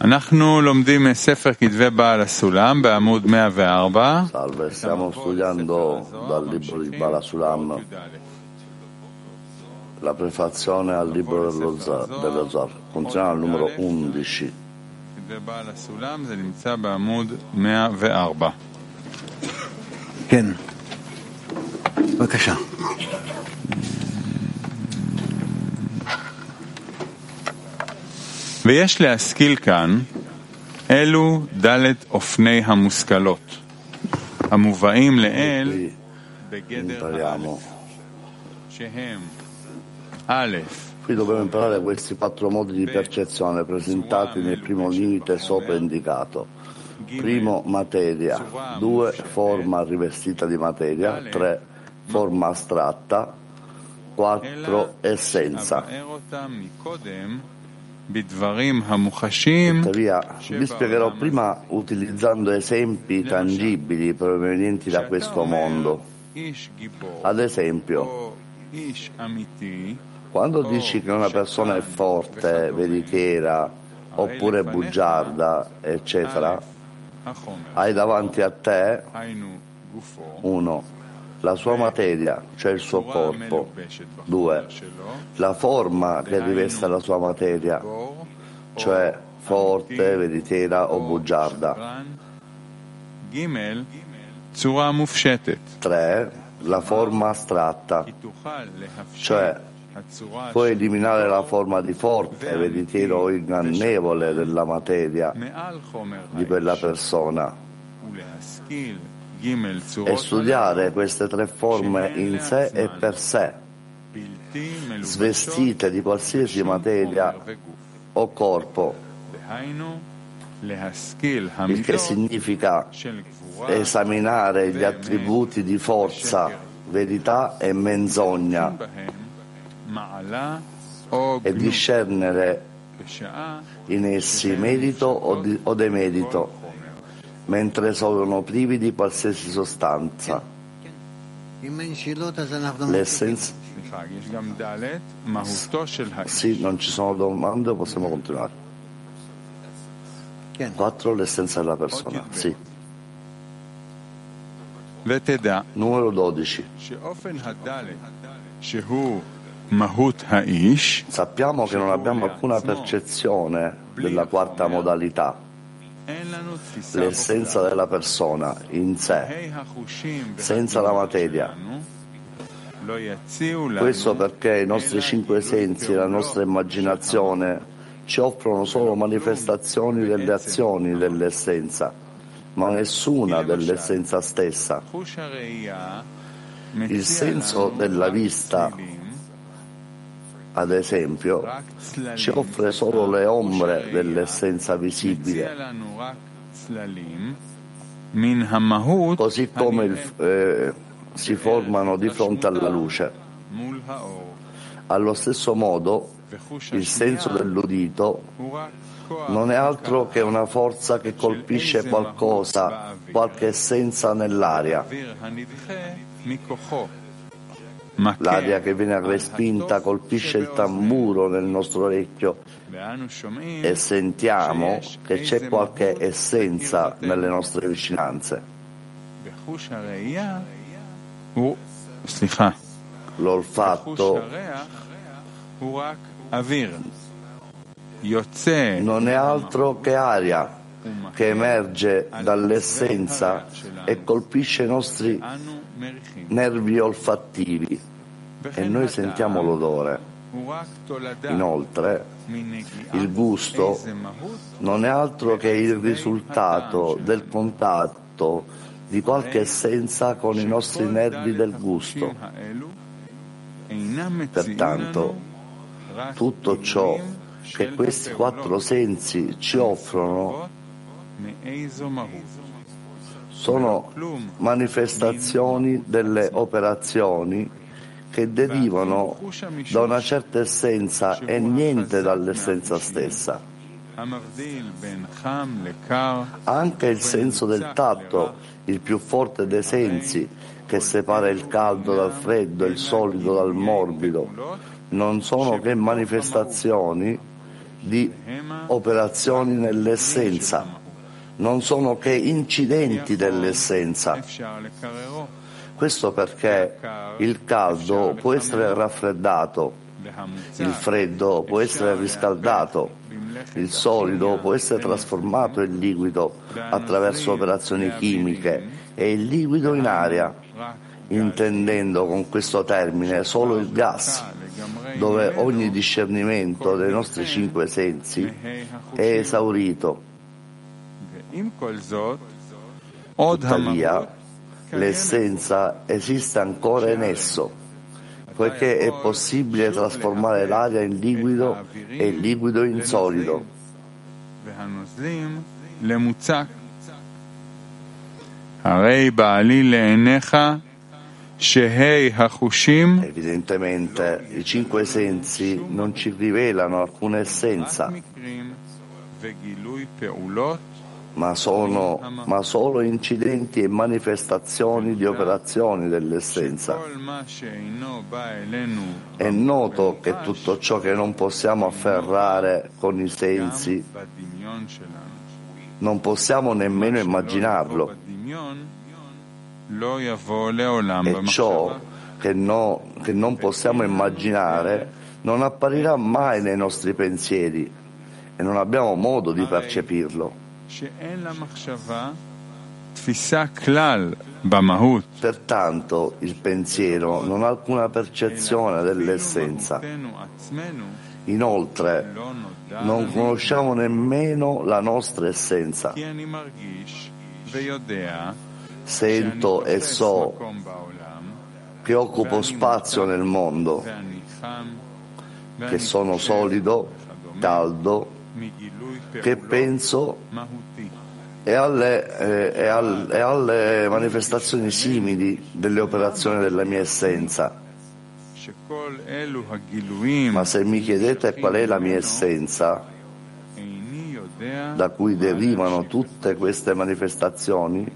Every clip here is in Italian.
אנחנו לומדים מספר כתבי בעל הסולם בעמוד 104. Salve, stiamo studiando dal libro di Bala Sulam la prefazione al libro dello Zar, dello Zar. Continuiamo al numero 11. כתבי בעל הסולם זה נמצא בעמוד 104. כן. בבקשה. ויש להשכיל כאן אלו ד' אופני המושכלות, המובאים לעיל Qui בגדר impariamo. שהם א', Qui dobbiamo imparare questi quattro modi di percezione presentati nel primo limite sopra indicato. Primo, materia. Due, forma rivestita di materia. Tre, forma astratta. Quattro, essenza. Tuttavia, vi spiegherò prima utilizzando esempi tangibili provenienti da questo mondo. Ad esempio, quando dici che una persona è forte, veritiera, oppure bugiarda, eccetera, hai davanti a te uno la sua materia, cioè il suo corpo. 2. La forma che riveste la sua materia, cioè forte, veritiera o bugiarda. 3. La forma astratta, cioè puoi eliminare la forma di forte, veritiera o ingannevole della materia di quella persona e studiare queste tre forme in sé e per sé, svestite di qualsiasi materia o corpo, il che significa esaminare gli attributi di forza, verità e menzogna. E discernere in essi merito o, di, o demerito mentre sono privi di qualsiasi sostanza. L'essence? Sì, non ci sono domande, possiamo continuare. Quattro, L'essenza della persona. Sì. Numero 12. Sappiamo che non abbiamo alcuna percezione della quarta modalità l'essenza della persona in sé, senza la materia. Questo perché i nostri cinque sensi la nostra immaginazione ci offrono solo manifestazioni delle azioni dell'essenza, ma nessuna dell'essenza stessa. Il senso della vista ad esempio, ci offre solo le ombre dell'essenza visibile, così come il, eh, si formano di fronte alla luce. Allo stesso modo, il senso dell'udito non è altro che una forza che colpisce qualcosa, qualche essenza nell'aria L'aria che viene respinta colpisce il tamburo nel nostro orecchio. E sentiamo che c'è qualche essenza nelle nostre vicinanze. L'olfatto non è altro che aria che emerge dall'essenza e colpisce i nostri nervi olfattivi. E noi sentiamo l'odore. Inoltre, il gusto non è altro che il risultato del contatto di qualche essenza con i nostri nervi del gusto. Pertanto, tutto ciò che questi quattro sensi ci offrono sono manifestazioni delle operazioni che derivano da una certa essenza e niente dall'essenza stessa. Anche il senso del tatto, il più forte dei sensi, che separa il caldo dal freddo, e il solido dal morbido, non sono che manifestazioni di operazioni nell'essenza non sono che incidenti dell'essenza. Questo perché il caldo può essere raffreddato, il freddo può essere riscaldato, il solido può essere trasformato in liquido attraverso operazioni chimiche e il liquido in aria, intendendo con questo termine solo il gas, dove ogni discernimento dei nostri cinque sensi è esaurito. Tuttavia, l'essenza esiste ancora in esso, poiché è possibile trasformare l'aria in liquido e il liquido in solido. Evidentemente i cinque sensi non ci rivelano alcuna essenza, ma sono ma solo incidenti e manifestazioni di operazioni dell'essenza. È noto che tutto ciò che non possiamo afferrare con i sensi non possiamo nemmeno immaginarlo. E ciò che, no, che non possiamo immaginare non apparirà mai nei nostri pensieri e non abbiamo modo di percepirlo. Pertanto il pensiero non ha alcuna percezione dell'essenza. Inoltre non conosciamo nemmeno la nostra essenza. Sento e so che occupo spazio nel mondo, che sono solido, caldo, che penso e alle, eh, e, al, e alle manifestazioni simili delle operazioni della mia essenza. Ma se mi chiedete qual è la mia essenza, da cui derivano tutte queste manifestazioni,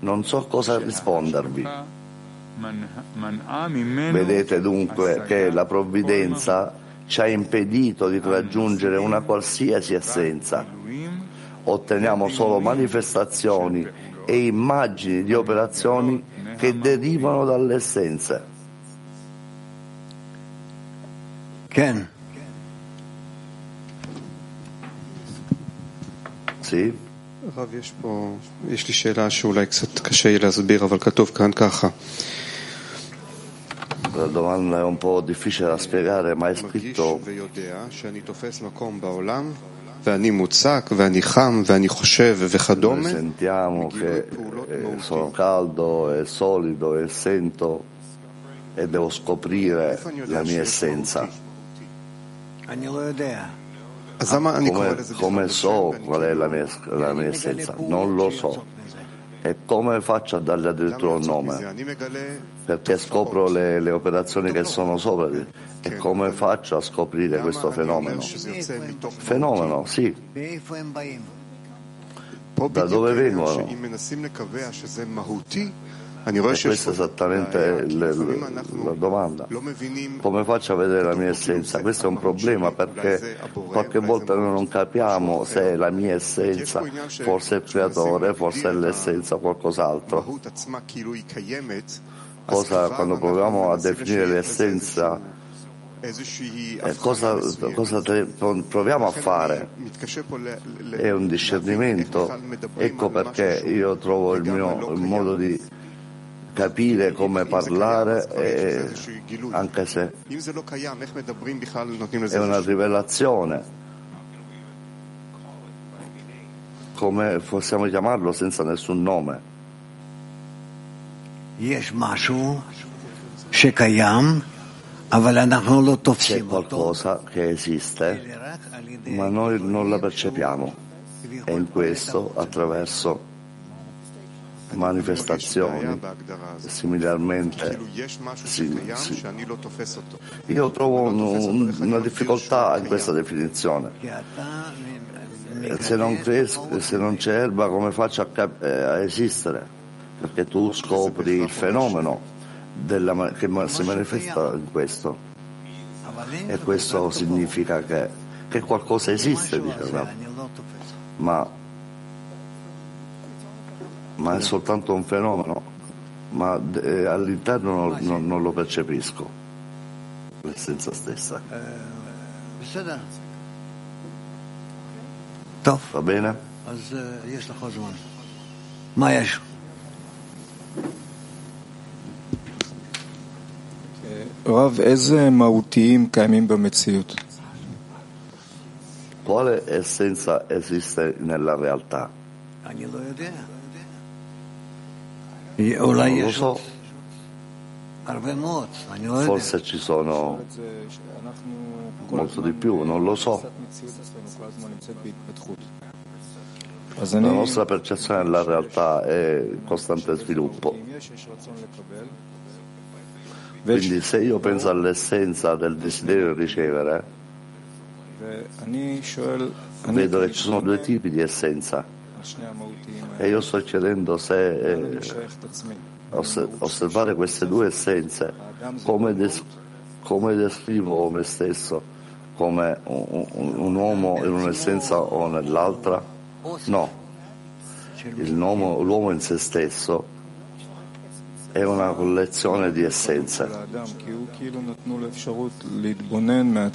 non so cosa rispondervi. Vedete dunque che la provvidenza ci ha impedito di raggiungere una qualsiasi essenza. Otteniamo solo manifestazioni e immagini di operazioni che derivano dalle essenze. Ken. Sì? הרב, יש פה, יש לי שאלה שאולי קצת קשה יהיה להסביר, אבל כתוב כאן ככה. La domanda è un po' difficile da spiegare, ma è מרגיש scritto ויודע שאני תופס מקום בעולם, ואני מוצק, ואני חם, ואני חושב, noi וכדומה, sentiamo che eh, sono caldo e solido e sento e devo scoprire איפה אני la יודע mia שיש essenza. מהותי? אני לא יודע. אז למה אני קורא Come, לזה come בכלל so בשם? qual è la mia, la mia essenza? Non lo so. E come faccio a dargli addirittura un למה לצאת nome? perché scopro le, le, operazioni che sono sopra e come faccio a scoprire questo fenomeno? Fenomeno, sì. Da dove vengono? E questa è esattamente la domanda. Come faccio a vedere la mia essenza? Questo è un problema perché qualche volta noi non capiamo se è la mia essenza, forse è il creatore, forse è l'essenza, qualcos'altro cosa, quando proviamo a definire l'essenza, eh, cosa, cosa proviamo a fare? È un discernimento. Ecco perché io trovo il mio il modo di capire come parlare, e, anche se è una rivelazione. Come possiamo chiamarlo senza nessun nome? C'è qualcosa che esiste, ma noi non la percepiamo. E in questo, attraverso manifestazioni similarmente simili. io trovo un, una difficoltà in questa definizione se non, cresco, se non c'è erba come faccio a, cap- eh, a esistere perché tu scopri il fenomeno della, che si manifesta in questo. E questo significa che, che qualcosa esiste, diciamo. ma, ma, è soltanto un fenomeno, ma eh, all'interno non, non, non, lo percepisco, l'essenza stessa. Va bene? Ma אז אה, יש לך זמן. מה יש? רב, איזה מהותיים קיימים במציאות? Quale essenza esiste nella realtà? אני לא יודע. אולי Non lo יש so, עוד הרבה מאוד, אני לא יודע. forse ci sono זה שאנחנו כל molto הזמן- di più, non lo so. תפיסת מציאות אצלנו כל הזמן נמצאת בהתפתחות. אז La אני, nostra percezione della realtà è in costante sviluppo. Quindi se io penso all'essenza del desiderio di ricevere, vedo che ci sono due tipi di essenza e io sto chiedendo se eh, osservare queste due essenze, come, des, come descrivo me stesso, come un, un, un uomo in un'essenza o nell'altra? No, l'uomo, l'uomo in se stesso è una collezione di essenza.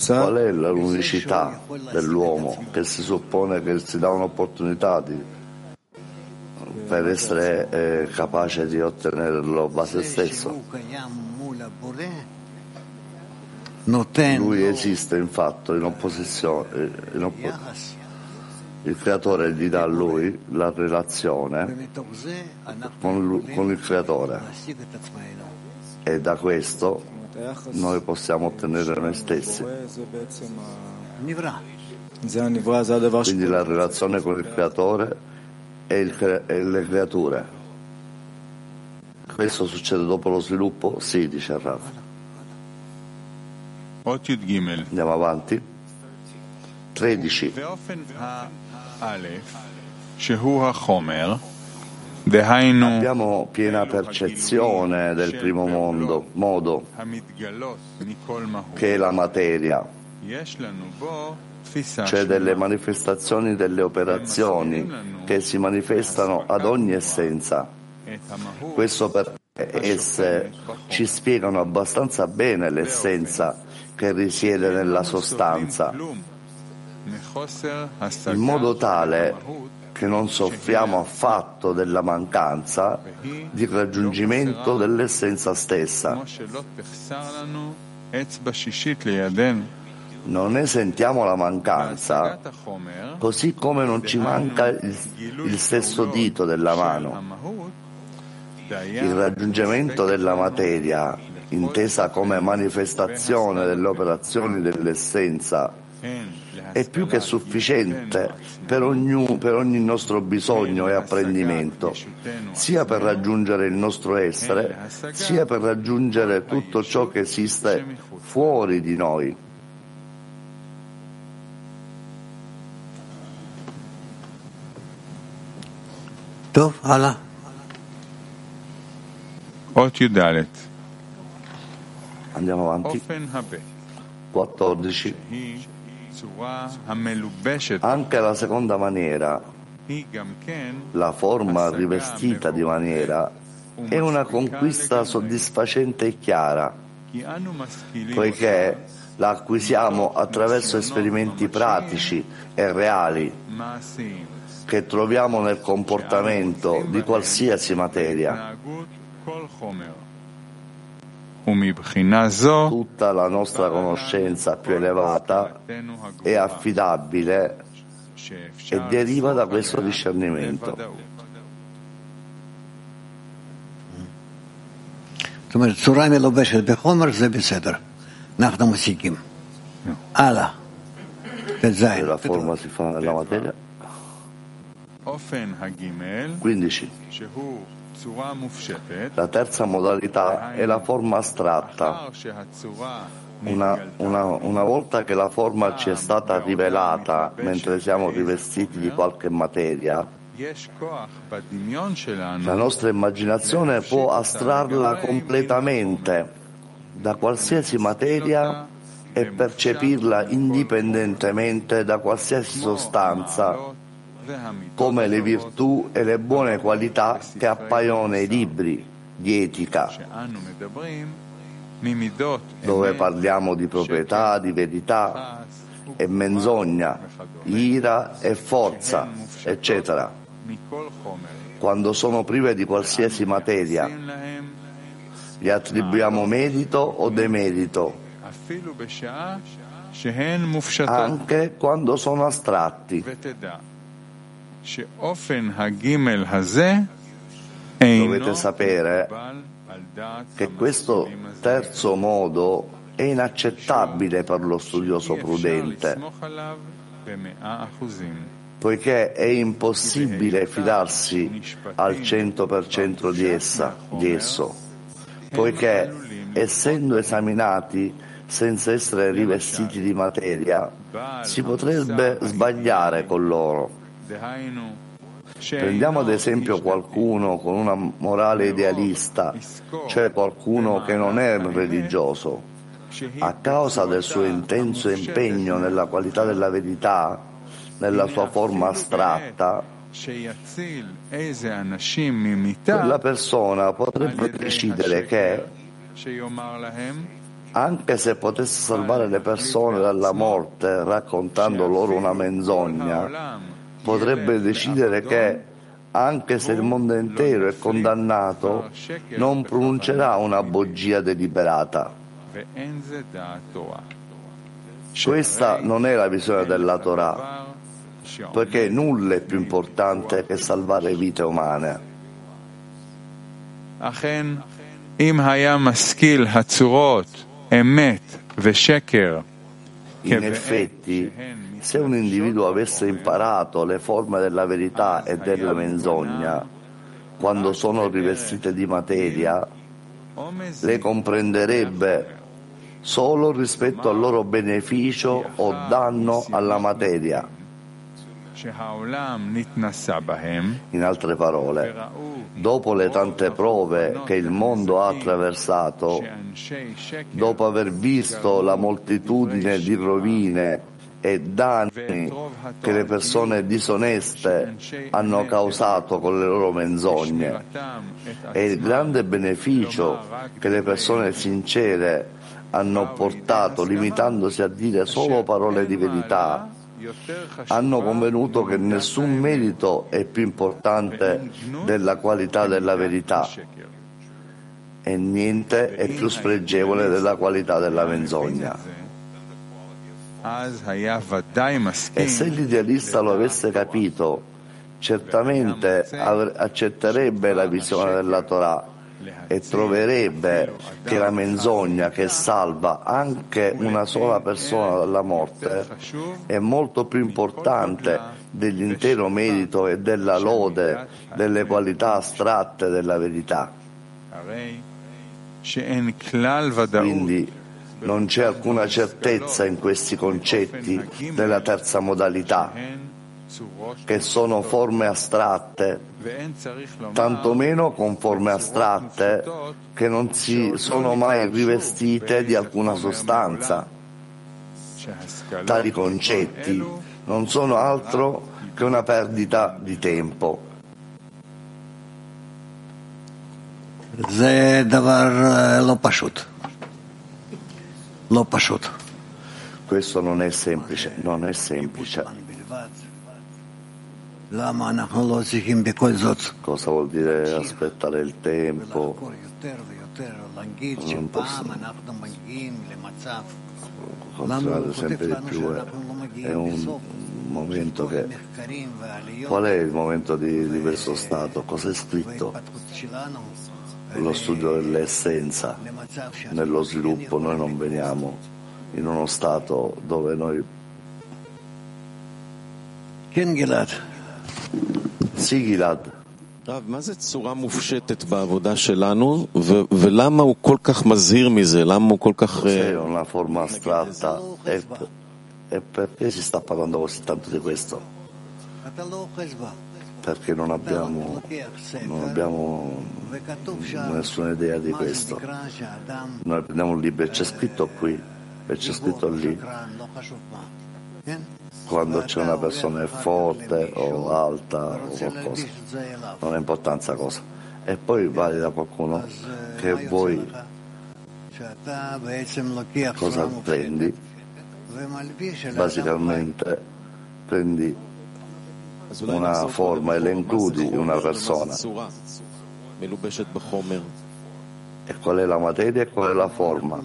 Qual è l'unicità dell'uomo che si suppone che si dà un'opportunità di, per essere eh, capace di ottenerlo da se stesso? Lui esiste infatti in opposizione. Eh, in opposizione il creatore gli dà a lui la relazione con, lui, con il creatore e da questo noi possiamo ottenere noi stessi. Quindi la relazione con il creatore e, cre- e le creature. Questo succede dopo lo sviluppo? Sì, dice Rav. Andiamo avanti. 13. Abbiamo piena percezione del primo mondo, modo che è la materia, cioè delle manifestazioni delle operazioni che si manifestano ad ogni essenza. Questo perché esse ci spiegano abbastanza bene l'essenza che risiede nella sostanza in modo tale che non soffriamo affatto della mancanza di raggiungimento dell'essenza stessa. Non ne sentiamo la mancanza, così come non ci manca il, il sesto dito della mano. Il raggiungimento della materia, intesa come manifestazione delle operazioni dell'essenza, è più che sufficiente per, ognu- per ogni nostro bisogno e apprendimento, sia per raggiungere il nostro essere, sia per raggiungere tutto ciò che esiste fuori di noi. טוב, הלאה. אות י"ד, Andiamo avanti. אופן הבט, 14. Anche la seconda maniera, la forma rivestita di maniera, è una conquista soddisfacente e chiara, poiché la acquisiamo attraverso esperimenti pratici e reali che troviamo nel comportamento di qualsiasi materia. Tutta la nostra conoscenza più elevata דעתנו è הגבוהה, affidabile שאפשר e deriva da לסמוך questo עליה discernimento. בוודאות. זאת אומרת, צורה מלובשת בחומר זה בסדר. אנחנו משיגים. הלאה. ט"ז. E la forma si fa nella materia. אופן הגימל, 15. שהוא צורה מופשטת, la terza modalità è la forma astratta. Una, una, una volta che la forma ci è stata rivelata mentre siamo rivestiti di qualche materia, la nostra immaginazione può astrarla completamente da qualsiasi materia e percepirla indipendentemente da qualsiasi sostanza come le virtù e le buone qualità che appaiono nei libri di etica, dove parliamo di proprietà, di verità e menzogna, ira e forza, eccetera, quando sono prive di qualsiasi materia. Gli attribuiamo merito o demerito, anche quando sono astratti. Dovete sapere che questo terzo modo è inaccettabile per lo studioso prudente, poiché è impossibile fidarsi al 100% di, essa, di esso, poiché essendo esaminati senza essere rivestiti di materia, si potrebbe sbagliare con loro. Prendiamo ad esempio qualcuno con una morale idealista, cioè qualcuno che non è religioso. A causa del suo intenso impegno nella qualità della verità, nella sua forma astratta, quella persona potrebbe decidere che, anche se potesse salvare le persone dalla morte raccontando loro una menzogna, potrebbe decidere che, anche se il mondo intero è condannato, non pronuncerà una bugia deliberata. Questa non è la visione della Torah, perché nulla è più importante che salvare vite umane. In effetti, se un individuo avesse imparato le forme della verità e della menzogna, quando sono rivestite di materia, le comprenderebbe solo rispetto al loro beneficio o danno alla materia. In altre parole, dopo le tante prove che il mondo ha attraversato, dopo aver visto la moltitudine di rovine e danni che le persone disoneste hanno causato con le loro menzogne. E il grande beneficio che le persone sincere hanno portato limitandosi a dire solo parole di verità, hanno convenuto che nessun merito è più importante della qualità della verità. E niente è più spregevole della qualità della menzogna. E se l'idealista lo avesse capito, certamente accetterebbe la visione della Torah e troverebbe che la menzogna che salva anche una sola persona dalla morte è molto più importante dell'intero merito e della lode delle qualità astratte della verità. Quindi non c'è alcuna certezza in questi concetti della terza modalità, che sono forme astratte, tantomeno con forme astratte che non si sono mai rivestite di alcuna sostanza. Tali concetti non sono altro che una perdita di tempo. זה דבר לא פשוט. l'ho pasciuto. Questo non è semplice, non è semplice. Cosa vuol dire aspettare il tempo? Non possiamo continuare sempre di più eh. è, un momento che qual è il momento di, di questo stato? è scritto? וההתפתחות שלנו Lo studio dell'essenza. למצב שאנחנו Nello sviluppo noi non veniamo in uno stato dove noi... כן גלעד, Sì, Gilad, רב, מה זה צורה מופשטת בעבודה שלנו, ו- ולמה הוא כל כך מזהיר מזה? למה הוא כל כך... c'è אה, una forma astratta e, e perché si sta parlando così tanto di questo? perché non abbiamo, non abbiamo nessuna idea di questo. Noi prendiamo un libro e c'è scritto qui e c'è scritto lì. Quando c'è una persona forte o alta o qualcosa, non ha importanza cosa. E poi vai da qualcuno che vuoi cosa prendi? Basicamente prendi una forma e le includi in una persona. E qual è la materia e qual è la forma?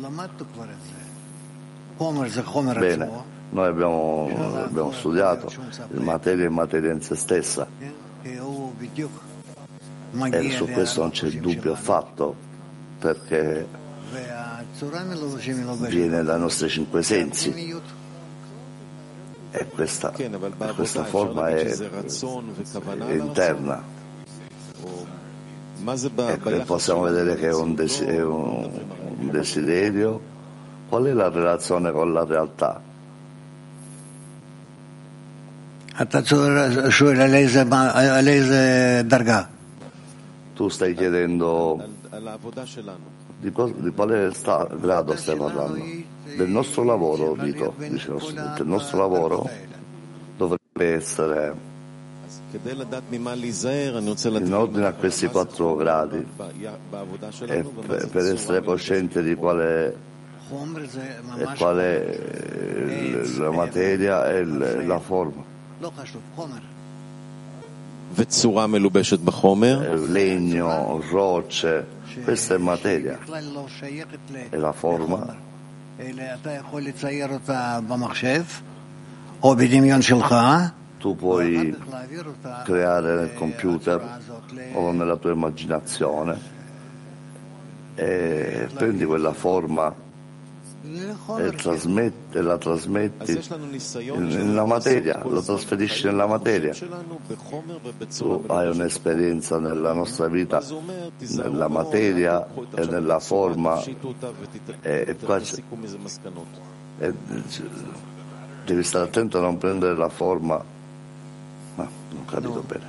Bene, noi abbiamo, abbiamo studiato materia e materia in se stessa. E su questo non c'è dubbio affatto, perché viene dai nostri cinque sensi. E questa, questa forma è, è interna. E possiamo vedere che è un, desiderio. Qual è la relazione con la realtà? Tu stai chiedendo di, cosa, di quale sta, grado stai parlando? del nostro lavoro, dico, dice, del nostro lavoro dovrebbe essere in ordine a questi quattro gradi. E per essere cosciente di quale è eh, la materia e la forma. Eh, legno, rocce questa è materia. E la forma tu puoi creare nel computer o nella tua immaginazione. E prendi quella forma trasmette, la trasmetti nella materia, lo trasferisci nella materia. Tu hai un'esperienza nella nostra vita, nella materia e nella forma. E, qua e, devi stare attento a non prendere la forma. Ma non capito bene.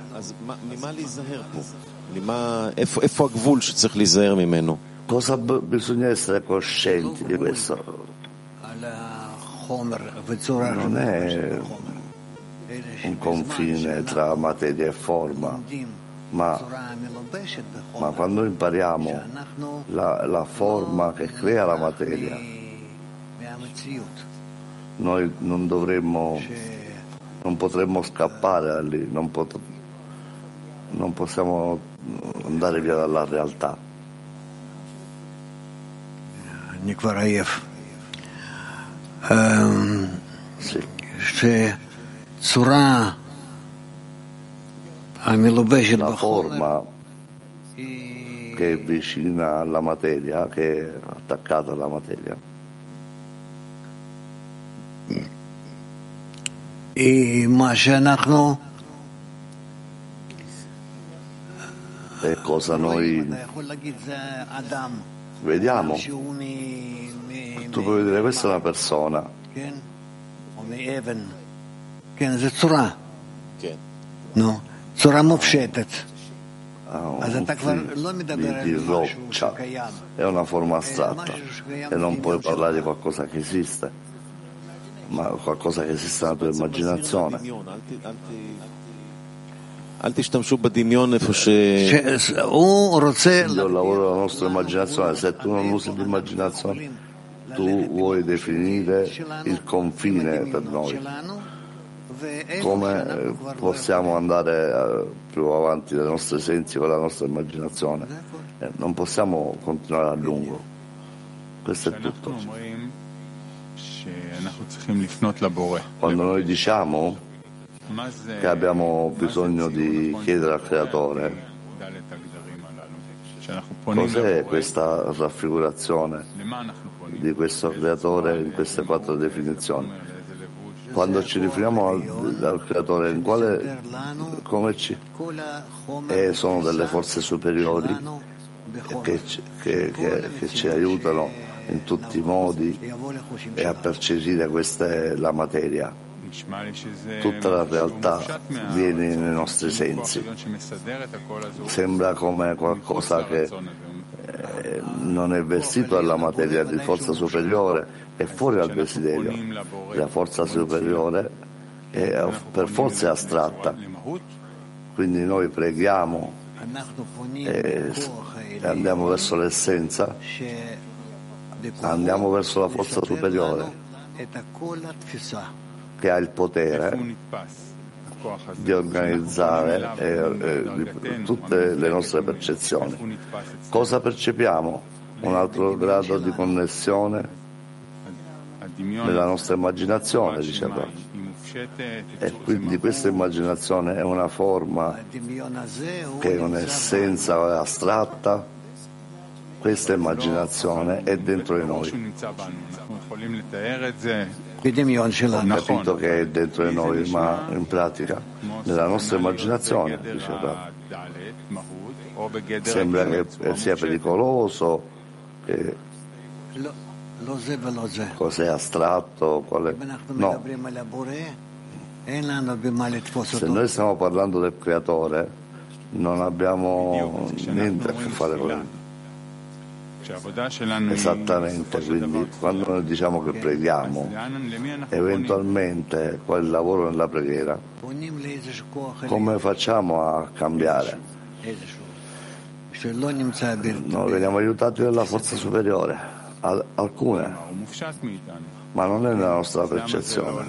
Cosa bisogna essere coscienti di questo? Non è un confine tra materia e forma, ma, ma quando impariamo la, la, forma che crea la materia, noi non dovremmo, non potremmo scappare da lì, non, pot- non possiamo andare via dalla realtà. אני כבר עייף. אמ, Sì. שצורה המלובשת La בחומר forma היא che è vicina alla materia, che è attaccata alla materia, היא מה שאנחנו, è cosa noi vediamo. Tu puoi vedere, questa è una persona. No, Torah Mofshetet. Ah, di roccia è una forma astratta. e non puoi parlare di qualcosa che esiste ma qualcosa che esiste nella tua immaginazione. Cioè, un rozze... Il lavoro della nostra se tu non usi l'immaginazione, tu vuoi definire il confine per noi. Come eh, possiamo andare eh, più avanti dai nostri sensi con la nostra immaginazione? Eh, non possiamo continuare a lungo. Questo è tutto. Quando noi diciamo che abbiamo bisogno di chiedere al Creatore. Cos'è questa raffigurazione di questo creatore in queste quattro definizioni? Quando ci riferiamo al, al creatore, in quale, come ci, eh, sono delle forze superiori che, che, che, che ci aiutano in tutti i modi e a percepire questa, la materia tutta la realtà viene nei nostri sensi. Sembra come qualcosa che eh, non è vestito alla materia di forza superiore, è fuori dal desiderio. La forza superiore è per forza è astratta. Quindi noi preghiamo e andiamo verso l'essenza, andiamo verso la forza superiore che ha il potere di organizzare eh, eh, tutte le nostre percezioni. Cosa percepiamo? Un altro grado di connessione nella nostra immaginazione, dice Allah. E quindi questa immaginazione è una forma che è un'essenza astratta, questa immaginazione è dentro di noi. Ho capito che è dentro di noi, ma in pratica, nella nostra immaginazione, dice Allah, sembra che sia pericoloso, che cos'è astratto, quale... no. Se noi stiamo parlando del creatore, non abbiamo niente a che fare con lui. Esattamente, quindi quando noi diciamo che preghiamo, eventualmente quel lavoro nella preghiera, come facciamo a cambiare? Noi veniamo aiutati dalla forza superiore, alcune, ma non è nella nostra percezione.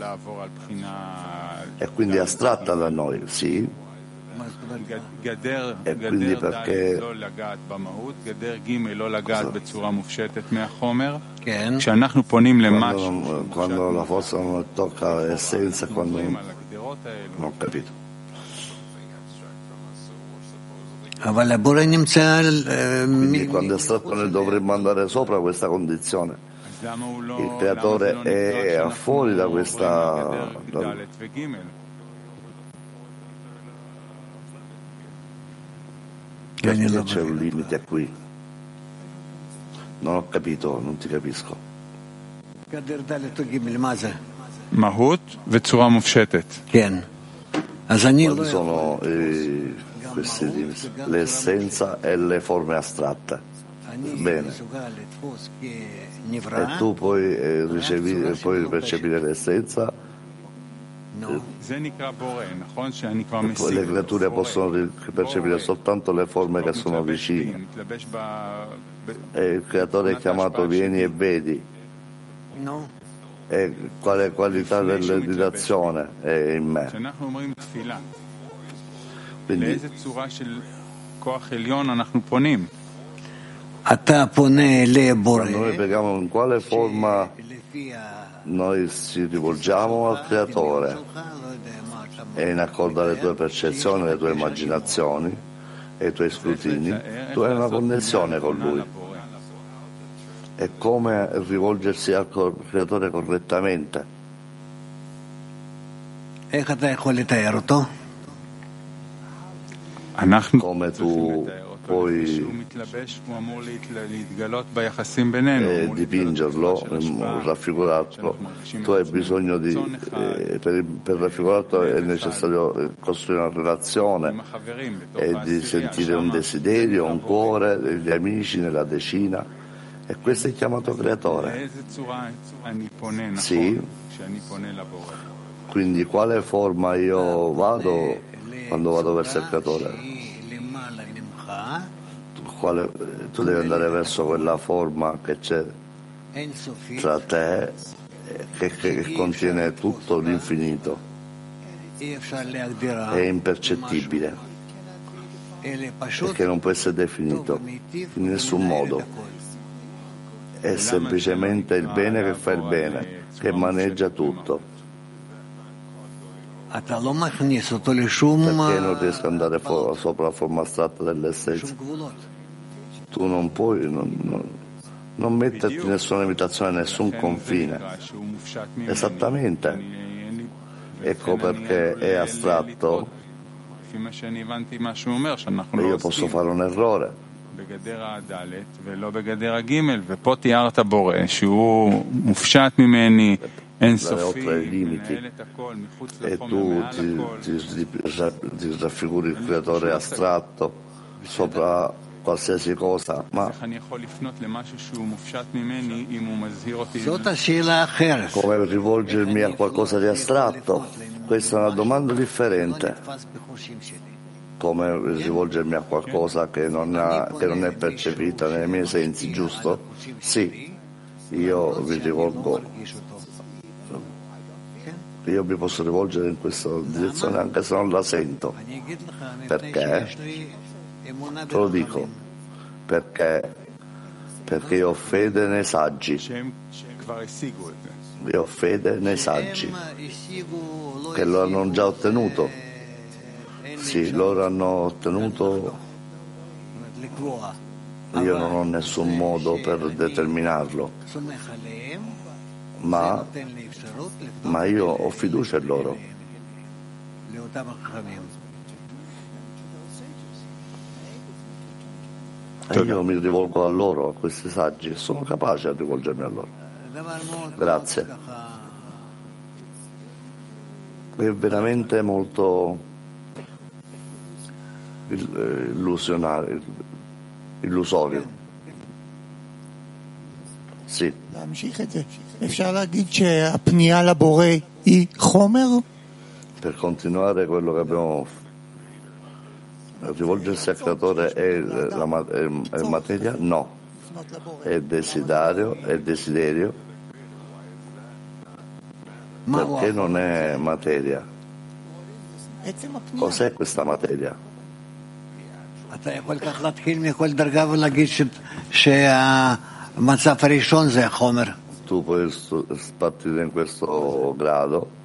E quindi è astratta da noi, sì, quindi perché quando, quando la forza non tocca l'essenza, quando non ho capito. Quindi quando è astratto noi dovremmo andare sopra questa condizione. Il creatore è fuori da questa da, Perché c'è un limite qui? Non ho capito, non ti capisco. Mahut Vetzura Mufshetet. Quali sono eh, queste, l'essenza e le forme astratte? Bene. E tu puoi, eh, ricevere, puoi percepire l'essenza le creature possono percepire soltanto le forme che sono vicine. E il creatore è chiamato vieni e vedi. E quale qualità dell'editazione è in me. Quindi quando noi preghiamo in quale forma noi ci rivolgiamo al creatore e in accordo alle tue percezioni, alle tue immaginazioni e ai tuoi scrutini, tu hai una connessione con lui. È come rivolgersi al creatore correttamente. Come tu puoi eh, dipingerlo, raffigurarlo, tu hai bisogno di, eh, per, per raffigurarlo è necessario eh, costruire una relazione e di sentire un desiderio, un cuore, degli amici nella decina e questo è chiamato creatore. Sì. Quindi quale forma io vado quando vado verso il creatore? Quale, tu devi andare verso quella forma che c'è tra te che, che contiene tutto l'infinito. È impercettibile. E che non può essere definito in nessun modo. è semplicemente il bene che fa il bene che maneggia tutto. Perché non riesco ad andare sopra la forma astratta dell'essenza tu non puoi non, non, non metterti nessuna limitazione, nessun confine. Esattamente. Ecco perché è astratto. E io posso fare un errore. בגדר הד' ולא בגדר הג', ופה תיארת בורא שהוא מופשט ממני, אינסופי, מנהל את הכל מחוץ לחומר, מעל הכל. E qualsiasi cosa, ma come rivolgermi a qualcosa di astratto? Questa è una domanda differente. Come rivolgermi a qualcosa che non, ha, che non è percepita nei miei sensi, giusto? Sì, io vi rivolgo io mi posso rivolgere in questa direzione anche se non la sento. Perché? Te lo dico perché, perché io ho fede nei saggi. Io ho fede nei saggi che lo hanno già ottenuto. Sì, loro hanno ottenuto. Io non ho nessun modo per determinarlo, ma, ma io ho fiducia in loro. Io mi rivolgo a loro, a questi saggi, e sono capace di rivolgermi a loro. Grazie. È veramente molto eh, illusionario, illusorio. Sì. Per continuare quello che abbiamo fatto rivolgersi al creatore è, la, è, è materia? No, è desiderio, è desiderio perché non è materia. Cos'è questa materia? Tu puoi partire in questo grado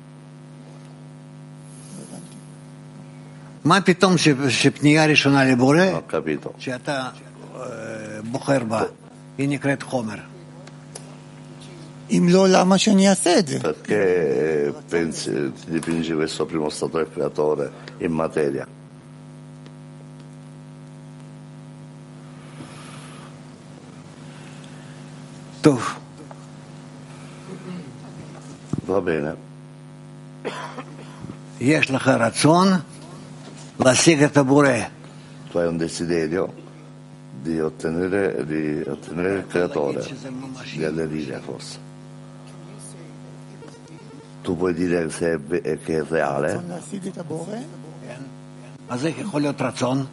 מה פתאום ש- שפנייה ראשונה לבורא, ho capito. שאתה אה, בוחר בה, היא נקראת חומר. אם לא, למה שאני אעשה את זה? Perché pensi, ti dipingi questo primo stato del creatore in materia? טוב, Va bene, יש לך רצון la sega tabure. Tu hai un desiderio di ottenere, di ottenere il creatore, di aderire forse. Tu puoi dire se è, eh, che è reale. Ma sai che con trazzon?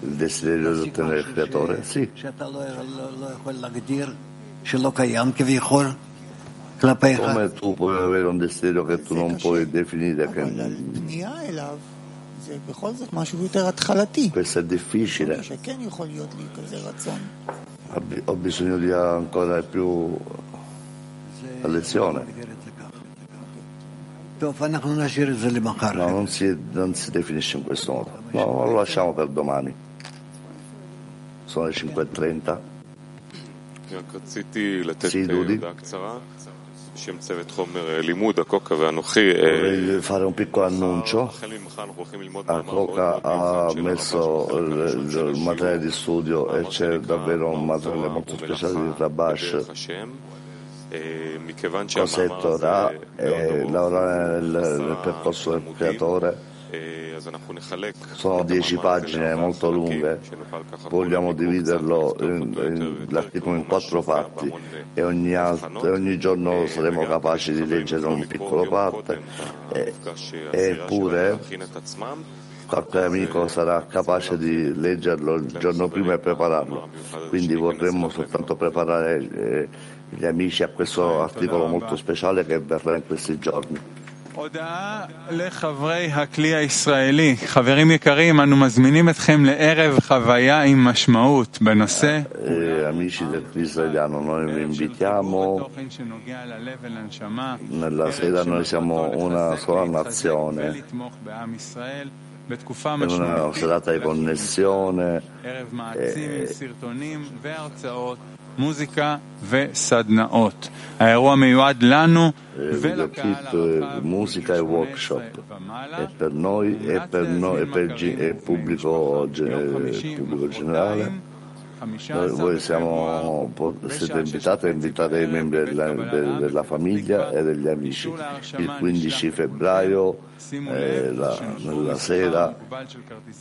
Il desiderio di ottenere il creatore? Sì. Come tu puoi avere un desiderio che tu non puoi definire? Che... Questo è difficile. Ho bisogno di ancora più lezione. No, non si, non si definisce in questo modo. No, lo lasciamo per domani. Sono le 5.30. Sì, Dudi. Vorrei fare un piccolo annuncio. A Coca ha messo il, materiale di studio e c'è davvero un materiale molto speciale di Rabash. Cosetto Torah? e lavorare nel percorso del creatore Ecco, sono dieci ecco, pagine ecco, molto lunghe, vogliamo dividerlo l'articolo in quattro fatti e ogni, alt- ogni, giorno saremo capaci di leggere un piccolo parte eppure qualche amico sarà capace di leggerlo il giorno prima e prepararlo. Quindi vorremmo soltanto preparare eh, gli amici a questo articolo molto speciale che verrà in questi giorni. הודעה לחברי הכלי הישראלי. חברים יקרים, אנו מזמינים אתכם לערב חוויה עם משמעות בנושא amici del Cristo israeliano, noi vi invitiamo. Nella sera noi siamo una sola nazione, è una serata di connessione. ערב Videoclip, musica e workshop. E per noi e per, no, e per il eh, pubblico, pubblico generale voi siamo, siete invitati a invitare i membri della, della, famiglia e degli amici. Il 15 febbraio, eh, la, nella sera,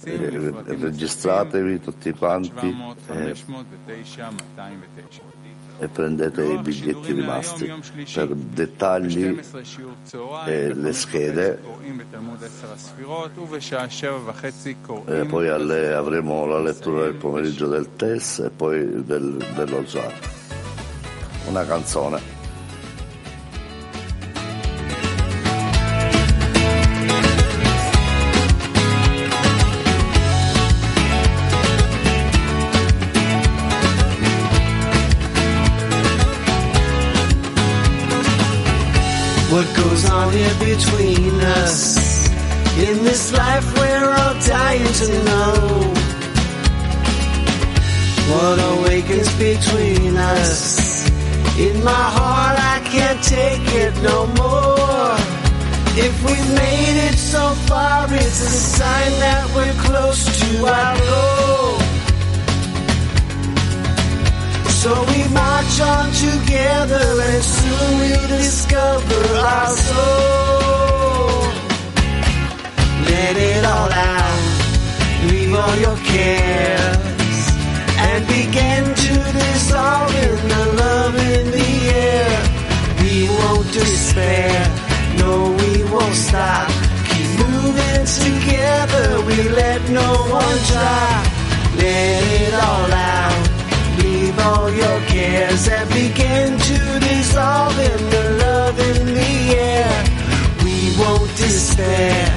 eh, registratevi tutti quanti. Eh, e prendete i biglietti rimasti per dettagli e le schede. E poi alle, avremo la lettura del pomeriggio del test e poi del, dello Zar. Una canzone here between us? In this life we're all dying to know. What awakens between us? In my heart I can't take it no more. If we made it so far, it's a sign that we're close to our goal. So we march on together and soon we'll discover our soul. Let it all out, leave all your cares, and begin to dissolve in the love in the despair,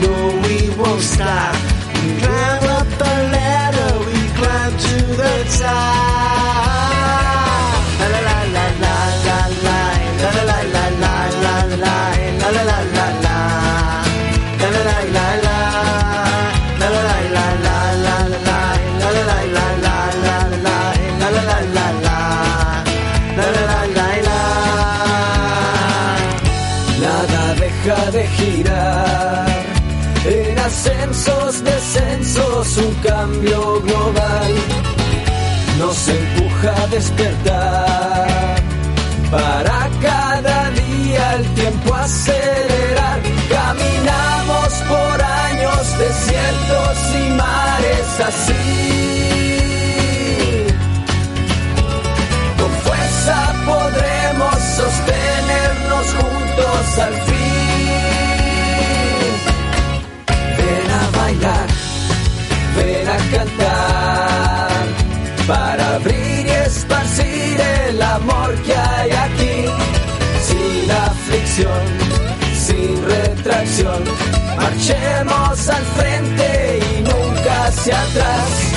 no, we won't stop. We climb up the ladder, we climb to the top. Ascensos, descensos, un cambio global nos empuja a despertar. Para cada día el tiempo acelerar. Caminamos por años, desiertos y mares así. Al frente y nunca hacia atrás.